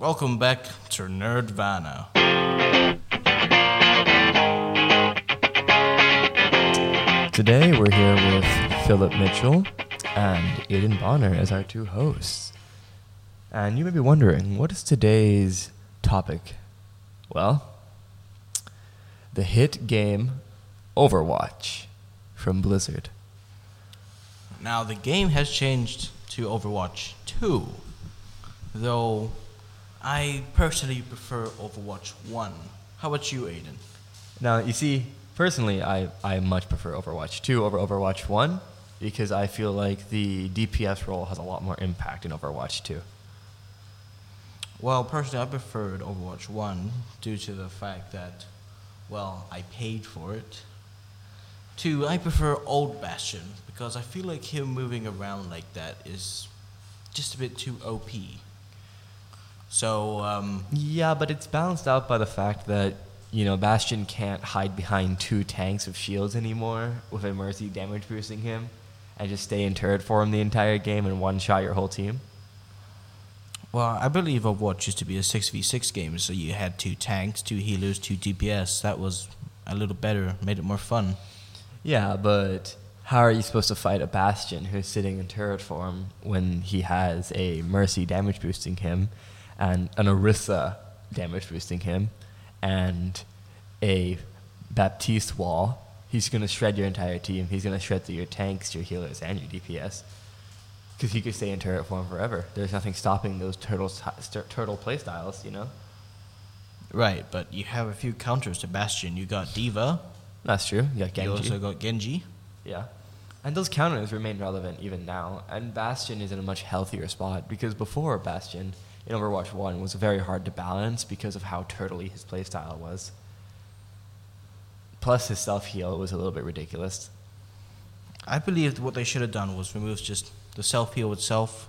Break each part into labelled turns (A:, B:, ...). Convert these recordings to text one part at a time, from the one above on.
A: Welcome back to Nerdvana.
B: Today we're here with Philip Mitchell and Aiden Bonner as our two hosts. And you may be wondering, what is today's topic? Well, the hit game Overwatch from Blizzard.
A: Now, the game has changed to Overwatch 2, though I personally prefer Overwatch 1. How about you, Aiden?
B: Now, you see, personally, I, I much prefer Overwatch 2 over Overwatch 1 because I feel like the DPS role has a lot more impact in Overwatch 2.
A: Well, personally, I preferred Overwatch 1 due to the fact that, well, I paid for it. Two, I prefer Old Bastion because I feel like him moving around like that is just a bit too OP. So, um,
B: Yeah, but it's balanced out by the fact that, you know, Bastion can't hide behind two tanks of shields anymore with a Mercy damage boosting him and just stay in turret form the entire game and one shot your whole team.
A: well, I believe Overwatch used to be a 6v6 game, so you had two tanks, two healers, two DPS. That was a little better, made it more fun.
B: Yeah, but how are you supposed to fight a Bastion who's sitting in turret form when he has a Mercy damage boosting him and an Orisa damage boosting him and a Baptiste wall? He's going to shred your entire team. He's going to shred through your tanks, your healers, and your DPS. Because he could stay in turret form forever. There's nothing stopping those turtle, st- turtle playstyles, you know?
A: Right, but you have a few counters to Bastion. You got D.Va,
B: That's true. You got
A: you also got Genji.
B: Yeah. And those counters remain relevant even now. And Bastion is in a much healthier spot because before Bastion in Overwatch 1 was very hard to balance because of how turtley his playstyle was. Plus, his self heal was a little bit ridiculous.
A: I believe what they should have done was remove just the self heal itself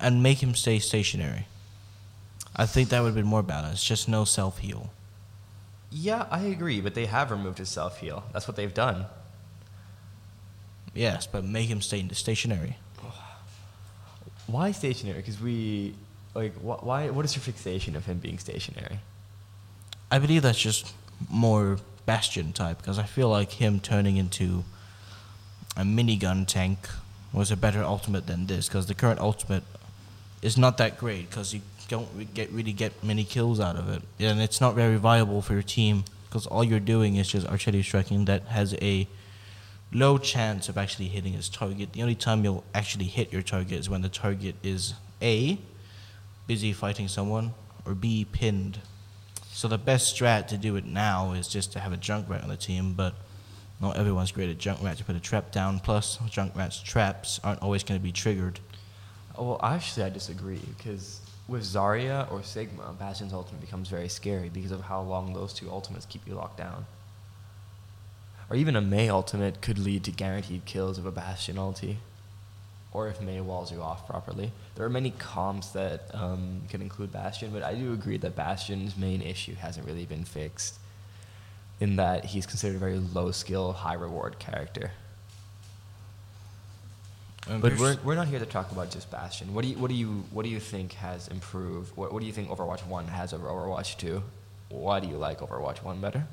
A: and make him stay stationary. I think that would have been more balanced. Just no self heal.
B: Yeah, I agree, but they have removed his self heal. That's what they've done.
A: Yes, but make him stay stationary.
B: Why stationary? Because we. Like, wh- why? What is your fixation of him being stationary?
A: I believe that's just more Bastion type because I feel like him turning into a minigun tank was a better ultimate than this because the current ultimate is not that great because you don't re- get really get many kills out of it and it's not very viable for your team because all you're doing is just artillery striking that has a low chance of actually hitting its target. The only time you'll actually hit your target is when the target is A, busy fighting someone, or B, pinned. So the best strat to do it now is just to have a Junkrat on the team, but not everyone's great at Junkrat to put a trap down. Plus, Junkrat's traps aren't always going to be triggered.
B: Well, actually, I disagree because with Zarya or Sigma, Bastion's ultimate becomes very scary because of how long those two ultimates keep you locked down. Or even a Mei ultimate could lead to guaranteed kills of a Bastion ulti. Or if Mei walls you off properly. There are many comps that um, can include Bastion, but I do agree that Bastion's main issue hasn't really been fixed. In that he's considered a very low skill, high reward character. But we're, we're not here to talk about just Bastion. What do you what do you what do you think has improved? What, what do you think Overwatch One has over Overwatch Two? Why do you like Overwatch One better?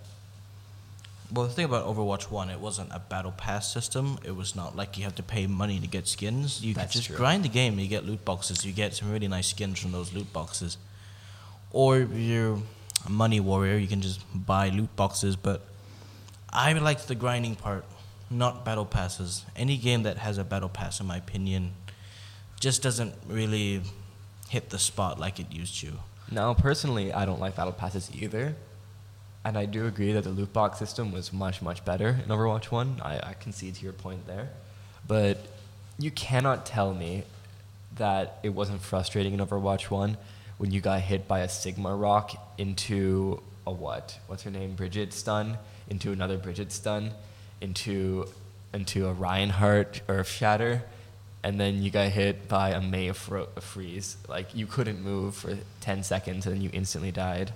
A: Well, the thing about Overwatch 1, it wasn't a battle pass system. It was not like you have to pay money to get skins. You
B: That's
A: could just
B: true.
A: grind the game you get loot boxes. You get some really nice skins from those loot boxes. Or if you're a money warrior, you can just buy loot boxes. But I liked the grinding part, not battle passes. Any game that has a battle pass, in my opinion, just doesn't really hit the spot like it used to.
B: Now, personally, I don't like battle passes either, and I do agree that the loot box system was much much better in Overwatch One. I, I concede to your point there, but you cannot tell me that it wasn't frustrating in Overwatch One when you got hit by a Sigma rock into a what? What's her name? Brigitte stun into another Brigitte stun into into a Reinhardt Earth Shatter, and then you got hit by a Mei fro- freeze. Like you couldn't move for ten seconds, and then you instantly died.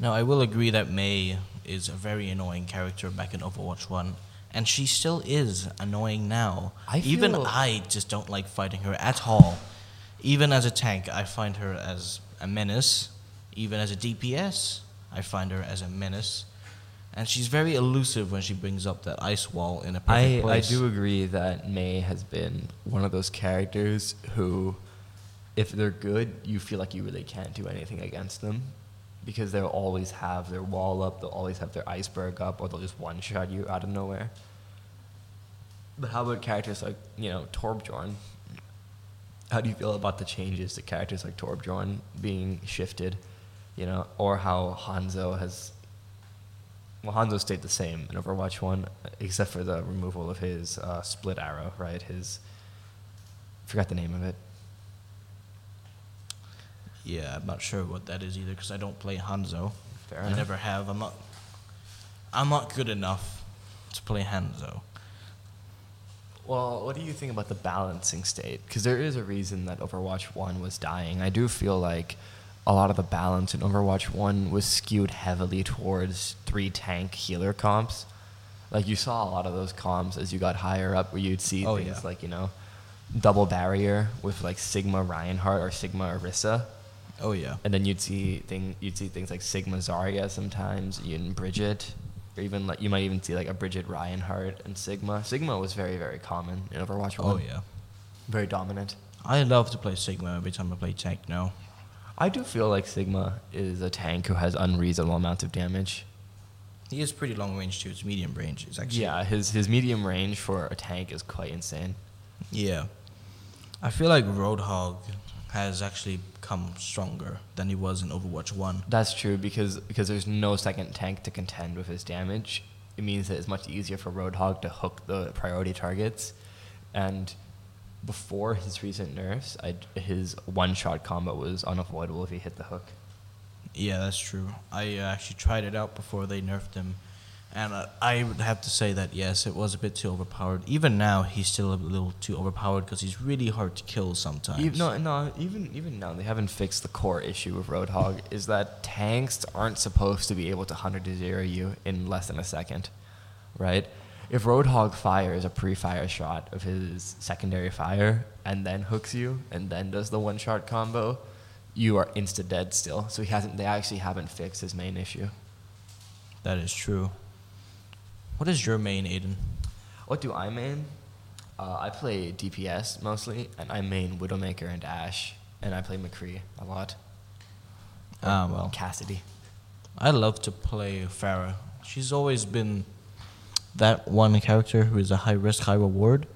A: Now, I will agree that Mei is a very annoying character back in Overwatch 1, and she still is annoying now.
B: I
A: Even I just don't like fighting her at all. even as a tank, I find her as a menace. Even as a DPS, I find her as a menace. And she's very elusive when she brings up that ice wall in a perfect
B: I, I do agree that Mei has been one of those characters who, if they're good, you feel like you really can't do anything against them. Because they'll always have their wall up, they'll always have their iceberg up, or they'll just one shot you out of nowhere. But how about characters like, you know, Torbjorn? How do you feel about the changes to characters like Torbjorn being shifted? You know, or how Hanzo has well, Hanzo stayed the same in Overwatch 1, except for the removal of his uh, split arrow, right? His. forgot the name of it.
A: Yeah, I'm not sure what that is either because I don't play Hanzo.
B: Fair
A: I
B: enough.
A: never have. I'm not. I'm not good enough to play Hanzo.
B: Well, what do you think about the balancing state? Because there is a reason that Overwatch 1 was dying. I do feel like a lot of the balance in Overwatch 1 was skewed heavily towards three tank healer comps. Like, you saw a lot of those comps as you got higher up where you'd see
A: Oh,
B: things
A: yeah.
B: like, you know, double barrier with like Sigma Reinhardt or Sigma Orisa.
A: Oh yeah.
B: And then you'd see thing you'd see things like Sigma Zarya sometimes, even Brigitte, or even like you might even see like a Brigitte Reinhardt and Sigma. Sigma was very very common in Overwatch oh, One.
A: Oh yeah.
B: very dominant.
A: I love to play Sigma every time I play tank now.
B: I do feel like Sigma is a tank who has unreasonable amounts of damage.
A: He is pretty long range too. It's medium range. It's actually
B: Yeah, his his medium range for a tank is quite insane.
A: Yeah. I feel like Roadhog has actually come stronger than he was in Overwatch 1.
B: That's true because because there's no second tank to contend with his damage. It means that it's much easier for Roadhog to hook the priority targets, and before his recent nerfs, I, his one-shot combo was unavoidable if he hit the hook.
A: Yeah, that's true. I uh, actually tried it out before they nerfed him. And uh, I would have to say that, yes, it was a bit too overpowered. Even now, he's still a little too overpowered because he's really hard to kill sometimes.
B: Even, no, no, even even now they haven't fixed the core issue with Roadhog is that tanks aren't supposed to be able to hundred to zero you in less than a second, right? If Roadhog fires a pre-fire shot of his secondary fire and then hooks you and then does the one-shot combo, you are insta dead still. So he hasn't. They actually haven't fixed his main issue.
A: That is true. What is your main, Aiden?
B: What do I main? Uh, I play DPS mostly, and I main Widowmaker and Ashe, and I play McCree a lot.
A: Ah, well.
B: Cassidy.
A: I love to play Pharah. She's always been that one character who is a high risk, high reward.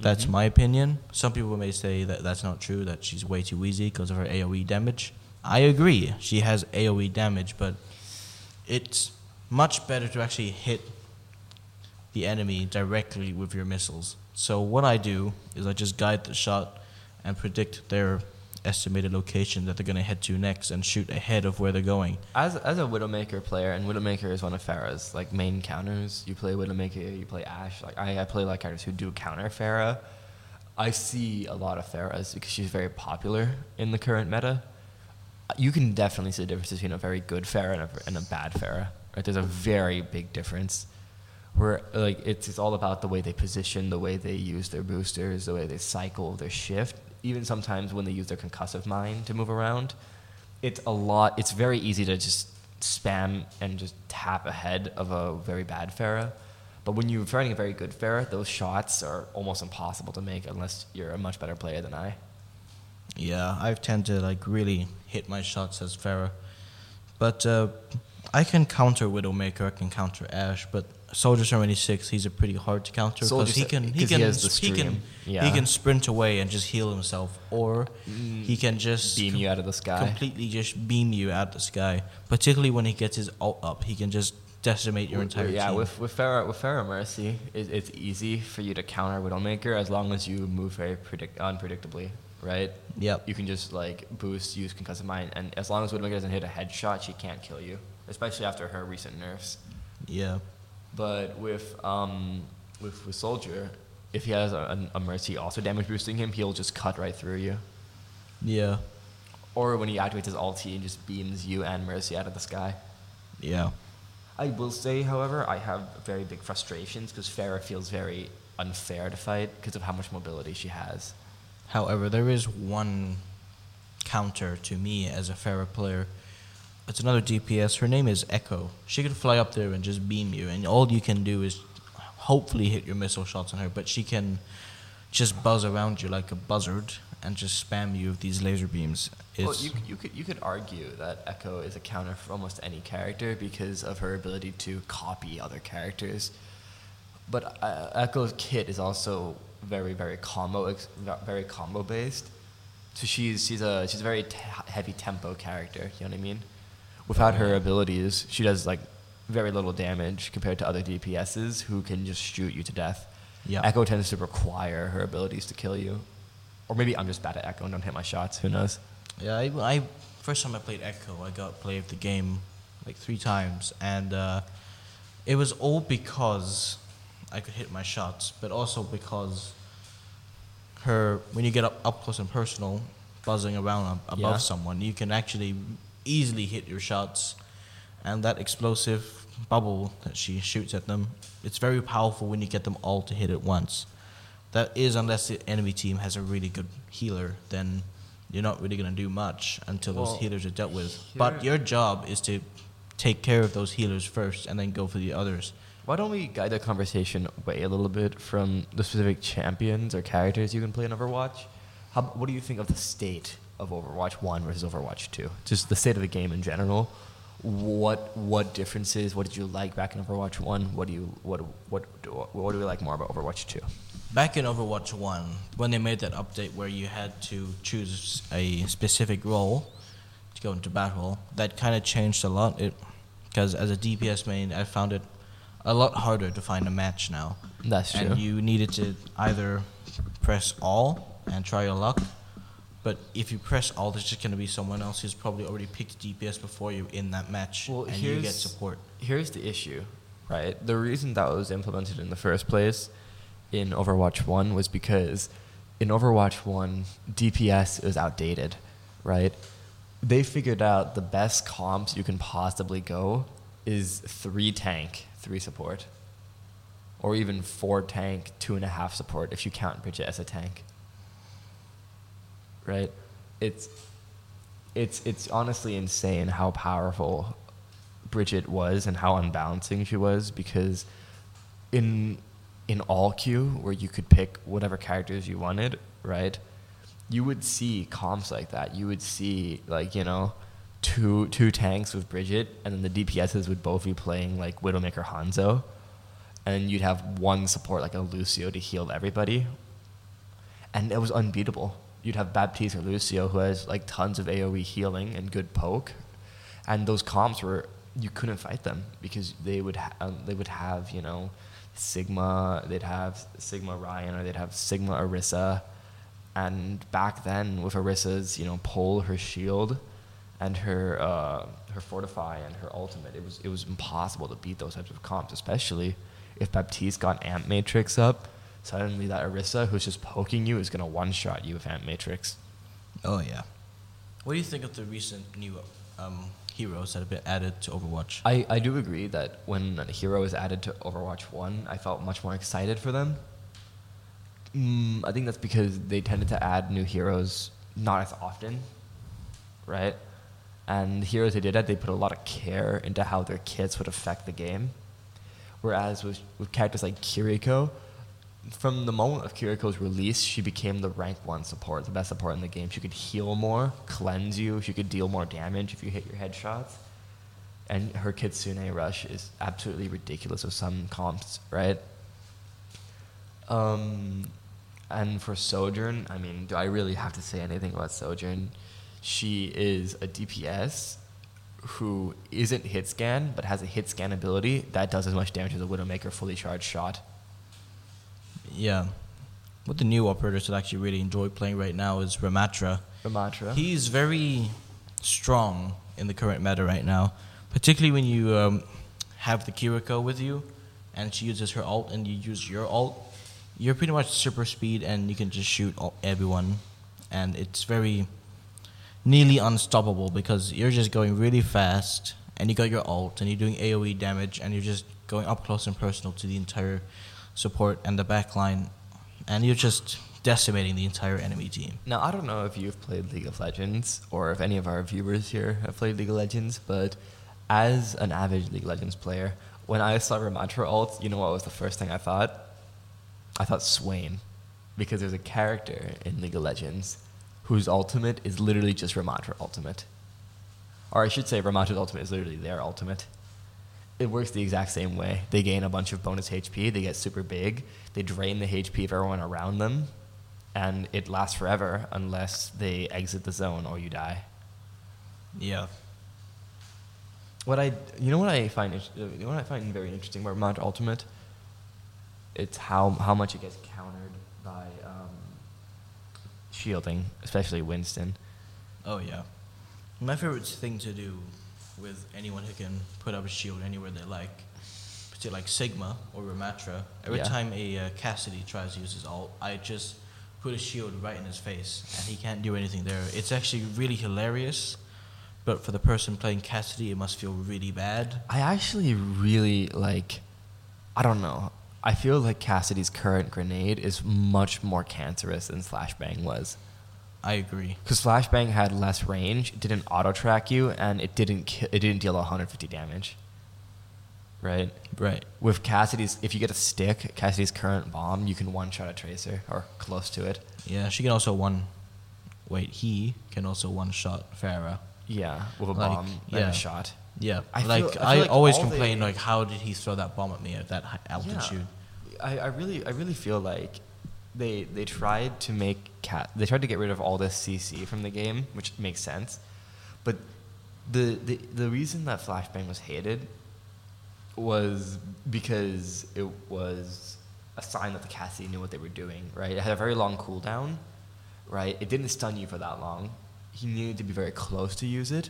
A: That's
B: Mhm.
A: my opinion. Some people may say that that's not true, that she's way too easy because of her AoE damage. I agree, she has AoE damage, but it's much better to actually hit the enemy directly with your missiles. So, what I do is I just guide the shot and predict their estimated location that they're going to head to next and shoot ahead of where they're going.
B: As as a Widowmaker player, and Widowmaker is one of Pharah's like main counters. You play Widowmaker, you play Ashe. Like I, I play like characters who do counter Pharah. I see a lot of Pharahs because she's very popular in the current meta. You can definitely see the difference between a very good Pharah and a, and a bad Pharah. Right? There's a very big difference. Where like it's it's all about the way they position, the way they use their boosters, the way they cycle, their shift. Even sometimes when they use their concussive mine to move around, it's a lot. It's very easy to just spam and just tap ahead of a very bad Pharah. But when you're fighting a very good Pharah, those shots are almost impossible to make unless you're a much better player than I.
A: Yeah, I tend to like really hit my shots as Pharah. But uh, I can counter Widowmaker, I can counter Ashe, but Soldier 76, he's a pretty hard to counter because he can he can
B: the
A: he can
B: stream.
A: he can sprint away and just heal himself, or mm. he can just
B: Beam you out of the sky.
A: completely just beam you out of the sky. Particularly when he gets his ult up, he can just decimate your entire
B: yeah,
A: team.
B: with with Pharah, with Pharah Mercy, it, it's easy for you to counter Widowmaker as long as you move very predict- unpredictably, right?
A: Yep.
B: You can just like boost, use concussive mine, and as long as Widowmaker doesn't hit a headshot, she can't kill you, especially after her recent nerfs.
A: yeah.
B: But with um with with Soldier, if he has a, a Mercy also damage boosting him, he'll just cut right through you.
A: Yeah.
B: Or when he activates his ulti and just beams you and Mercy out of the sky.
A: Yeah.
B: I will say, however, I have very big frustrations because Pharah feels very unfair to fight because of how much mobility she has.
A: However, there is one counter to me as a Pharah player. It's another DPS. Her name is Echo. She can fly up there and just beam you, and all you can do is hopefully hit your missile shots on her. But she can just buzz around you like a buzzard and just spam you with these laser beams. It's
B: Well, you, could- you could you could argue that Echo is a counter for almost any character because of her ability to copy other characters. But uh, Echo's kit is also very very combo ex- very combo based. So she's she's a she's a very heavy tempo character. You know what I mean? Without her abilities, she does like very little damage compared to other DPSs who can just shoot you to death.
A: Yeah.
B: Echo tends to require her abilities to kill you. Or maybe I'm just bad at Echo and don't hit my shots. Who knows?
A: Yeah, I, I first time I played Echo, I got play of the game like three times, and uh, it was all because I could hit my shots, but also because her when you get up up close and personal, buzzing around above
B: Yeah.
A: someone, you can actually easily hit your shots, and that explosive bubble that she shoots at them, it's very powerful when you get them all to hit at once. That is, unless the enemy team has a really good healer, then you're not really going to do much until those healers are dealt with. But your job is to take care of those healers first and then go for the others.
B: Why don't we guide the conversation away a little bit from the specific champions or characters you can play in Overwatch? How, what do you think of the state of Overwatch 1 versus Overwatch 2? Just the state of the game in general. What what differences? What did you like back in Overwatch 1? What do you what what do, what do we like more about Overwatch 2?
A: Back in Overwatch 1, when they made that update where you had to choose a specific role to go into battle, that kind of changed a lot. It Because as a DPS main, I found it a lot harder to find a match now.
B: That's true.
A: And you needed to either press all and try your luck, but if you press all, there's just going to be someone else who's probably already picked DPS before you in that match,
B: Well,
A: and you get support.
B: Here's the issue, right? The reason that was implemented in the first place in Overwatch 1 was because in Overwatch 1, DPS is outdated, right? They figured out the best comps you can possibly go is three tank, three support. Or even four tank, two and a half support if you count Brigitte as a tank. Right? It's it's it's honestly insane how powerful Brigitte was and how unbalancing she was because in in all queue where you could pick whatever characters you wanted, right? You would see comps like that. You would see like, you know, two two tanks with Bridget and then the DPSs would both be playing like Widowmaker Hanzo. And you'd have one support like a Lucio to heal everybody. And it was unbeatable. You'd have Baptiste or Lucio who has like tons of AoE healing and good poke, and those comps were you couldn't fight them because they would ha- um, they would have you know Sigma they'd have Sigma Rein or they'd have Sigma Orisa, and back then with Orisa's you know pull her shield, and her uh, her fortify and her ultimate it was it was impossible to beat those types of comps especially if Baptiste got Amp Matrix up suddenly that Orisa who's just poking you is gonna one shot you with Amp Matrix.
A: Oh yeah. What do you think of the recent new um, heroes that have been added to Overwatch?
B: I, I do agree that when a hero is added to Overwatch 1, I felt much more excited for them. Mm, I think that's because they tended to add new heroes not as often, right? And the heroes they did add, they put a lot of care into how their kits would affect the game. Whereas with, with characters like Kiriko, from the moment of Kiriko's release, she became the rank one support, the best support in the game. She could heal more, cleanse you, she could deal more damage if you hit your headshots. And her Kitsune Rush is absolutely ridiculous with some comps, right? Um, and for Sojourn, I mean, do I really have to say anything about Sojourn? She is a DPS who isn't hit scan, but has a hit scan ability that does as much damage as a Widowmaker fully charged shot.
A: Yeah. What the new operators that actually really enjoy playing right now is Ramattra.
B: Ramattra.
A: He's very strong in the current meta right now, particularly when you um, have the Kiriko with you, and she uses her alt, and you use your alt. You're pretty much super speed, and you can just shoot all, everyone, and it's very nearly unstoppable because you're just going really fast, and you got your alt, and you're doing AOE damage, and you're just going up close and personal to the entire support and the back line, and you're just decimating the entire enemy team.
B: Now, I don't know if you've played League of Legends or if any of our viewers here have played League of Legends, but as an avid League of Legends player, when I saw Ramattra ult, you know what was the first thing I thought? I thought Swain. Because there's a character in League of Legends whose ultimate is literally just Ramattra ultimate. Or I should say, Ramattra's ultimate is literally their ultimate. It works the exact same way. They gain a bunch of bonus HP, they get super big, they drain the HP of everyone around them, and it lasts forever unless they exit the zone or you die.
A: Yeah.
B: What I, you know, what I find, is- you know, what I find very interesting about Mount Ultimate, it's how how much it gets countered by um, shielding, especially Winston.
A: Oh yeah. My favorite thing to do with anyone who can put up a shield anywhere they like, particularly like Sigma or Ramattra. Every
B: Yeah.
A: time a uh, Cassidy tries to use his ult, I just put a shield right in his face, and he can't do anything there. It's actually really hilarious, but for the person playing Cassidy, it must feel really bad.
B: I actually really like. I don't know. I feel like Cassidy's current grenade is much more cancerous than Flashbang was.
A: I agree.
B: Because Flashbang had less range, it didn't auto track you, and it didn't ki- it didn't deal 150 damage. Right.
A: Right.
B: With Cassidy's, if you get a stick, Cassidy's current bomb, you can one shot a tracer or close to it.
A: Yeah, she can also one. Wait, he can also one shot Pharah.
B: Yeah, with a
A: Like,
B: bomb and
A: yeah.
B: a shot.
A: Yeah,
B: I feel-
A: like
B: I feel
A: I,
B: like
A: always complain
B: they-
A: like, how did he throw that bomb at me at that altitude?
B: Yeah. I, I really I really feel like they they tried to make cat they tried to get rid of all this CC from the game, which makes sense. But the the the reason that Flashbang was hated was because it was a sign that the Cassidy knew what they were doing, right? It had a very long cooldown, right? It didn't stun you for that long. He needed to be very close to use it.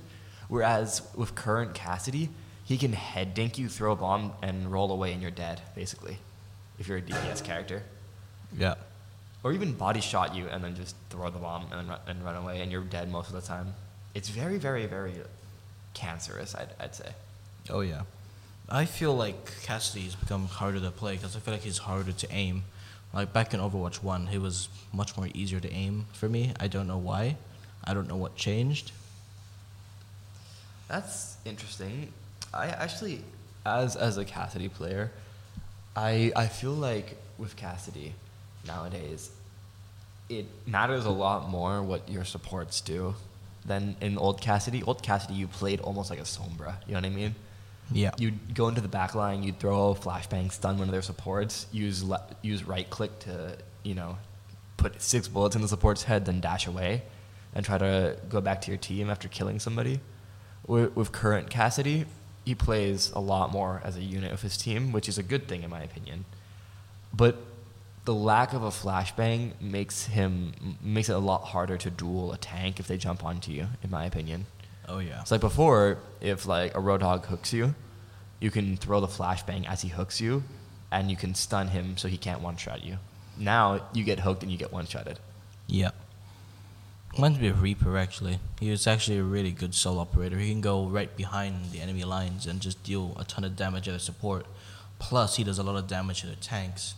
B: Whereas with current Cassidy, he can head dink you, throw a bomb, and roll away, and you're dead, basically, if you're a DPS character.
A: Yeah.
B: Or even body shot you and then just throw the bomb and, and run away, and you're dead most of the time. It's very, very, very cancerous, I'd, I'd say.
A: Oh yeah. I feel like Cassidy has become harder to play because I feel like he's harder to aim. Like back in Overwatch One, he was much more easier to aim for me. I don't know why. I don't know what changed.
B: That's interesting. I actually, as as a Cassidy player, I I feel like with Cassidy nowadays, it matters a lot more what your supports do than in old Cassidy. Old Cassidy, you played almost like a Sombra. You know what I mean?
A: Yeah.
B: You'd go into the back line, you'd throw a flashbang, stun one of their supports, use le- use right click to you know put six bullets in the support's head, then dash away, and try to go back to your team after killing somebody. With, with current Cassidy, he plays a lot more as a unit of his team, which is a good thing in my opinion. But the lack of a flashbang makes him makes it a lot harder to duel a tank if they jump onto you, in my opinion.
A: Oh yeah.
B: It's like before, if like a Roadhog hooks you, you can throw the flashbang as he hooks you, and you can stun him so he can't one shot you. Now you get hooked and you get one shotted.
A: Yeah. Reminds me of Reaper actually. He was actually a really good solo operator. He can go right behind the enemy lines and just deal a ton of damage at a support. Plus, he does a lot of damage to the tanks.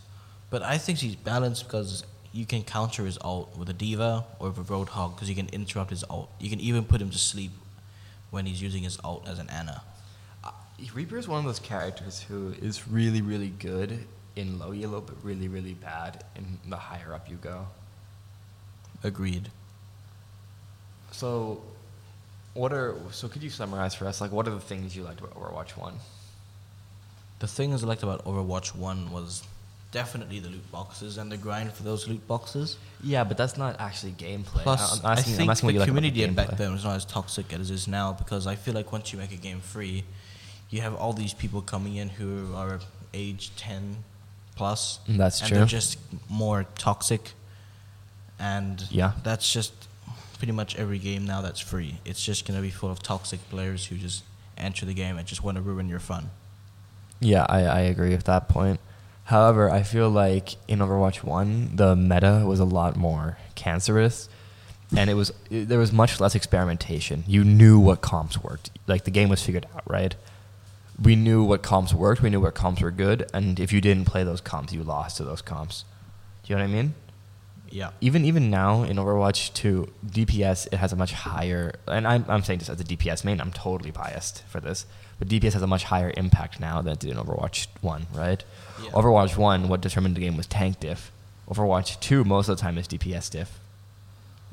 A: But I think he's balanced because you can counter his ult with a D.Va or with a Roadhog because you can interrupt his ult. You can even put him to sleep when he's using his ult as an Ana.
B: Uh, Reaper is one of those characters who is really, really good in low elo, but really, really bad in the higher up you go.
A: Agreed.
B: So, what are so? Could you summarize for us? Like, what are the things you liked about Overwatch One?
A: The things I liked about Overwatch 1 was definitely the loot boxes and the grind for those loot boxes.
B: Yeah, but that's not actually gameplay.
A: Plus,
B: I'm asking,
A: I think
B: I'm asking what
A: the
B: you like
A: community back then was not as toxic as it is now because I feel like once you make a game free, you have all these people coming in who are age 10 plus.
B: Mm, That's
A: and
B: true.
A: they're just more toxic. And
B: Yeah.
A: that's just pretty much every game now that's free. It's just going to be full of toxic players who just enter the game and just want to ruin your fun.
B: Yeah, I, I agree with that point. However, I feel like in Overwatch 1, the meta was a lot more cancerous and it was it, there was much less experimentation. You knew what comps worked. Like the game was figured out, right? We knew what comps worked, we knew what comps were good, and if you didn't play those comps, you lost to those comps. Do you know what I mean?
A: Yeah.
B: Even even now in Overwatch 2, DPS it has a much higher, and I'm I'm saying this as a DPS main. I'm totally biased for this, but DPS has a much higher impact now than it did in Overwatch 1, right?
A: Yeah.
B: Overwatch 1, what determined the game was tank diff. Overwatch 2, most of the time is DPS diff.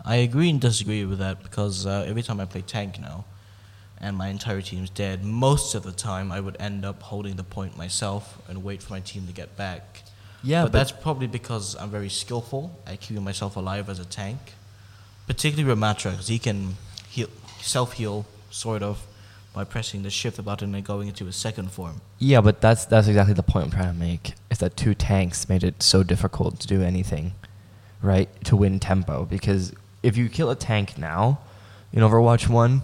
A: I agree and disagree with that because uh, every time I play tank now, and my entire team's dead, most of the time I would end up holding the point myself and wait for my team to get back.
B: Yeah,
A: but,
B: but-
A: that's probably because I'm very skillful at keeping myself alive as a tank, particularly with Matra, because he can heal, self heal sort of by pressing the shift button and going into a second form.
B: Yeah, but that's that's exactly the point I'm trying to make. Is that two tanks made it so difficult to do anything, right? To win tempo because if you kill a tank now in Overwatch One,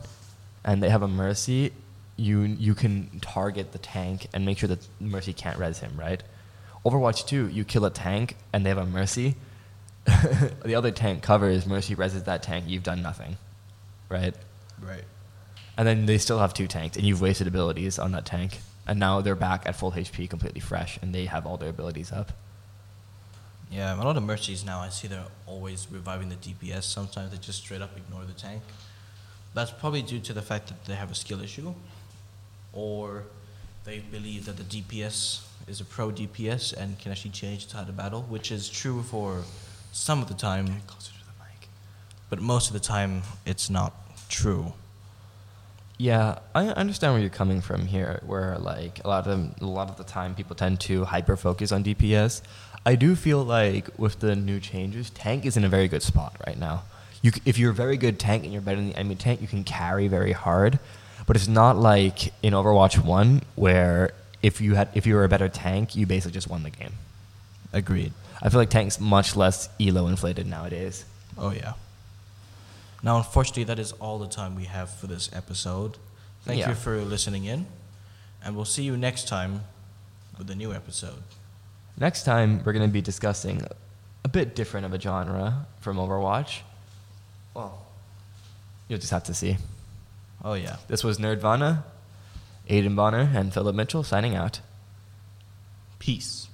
B: and they have a Mercy, you you can target the tank and make sure that Mercy can't res him, right? Overwatch Two, you kill a tank and they have a Mercy. the other tank covers Mercy reses that tank. You've done nothing, right?
A: Right.
B: And then they still have two tanks, and you've wasted abilities on that tank. And now they're back at full HP, completely fresh, and they have all their abilities up.
A: Yeah, a lot of mercies now, I see they're always reviving the DPS. Sometimes they just straight up ignore the tank. That's probably due to the fact that they have a skill issue, or they believe that the DPS is a pro DPS and can actually change the tide of battle, which is true for some of the time,
B: Closer to the mic.
A: but most of the time it's not true.
B: Yeah, I understand where you're coming from here. Where like a lot of them, a lot of the time, people tend to hyper focus on DPS. I do feel like with the new changes, tank is in a very good spot right now. You, c- if you're a very good tank and you're better than the enemy tank, you can carry very hard. But it's not like in Overwatch One where if you had if you were a better tank, you basically just won the game.
A: Agreed.
B: I feel like tank's much less elo inflated nowadays.
A: Oh, yeah. Now, unfortunately, that is all the time we have for this episode. Thank
B: Yeah.
A: you for listening in, and we'll see you next time with a new episode.
B: Next time, we're going to be discussing a bit different of a genre from Overwatch. Well, you'll just have to see.
A: Oh, yeah.
B: This was Nerdvana, Aiden Bonner, and Philip Mitchell signing out.
A: Peace.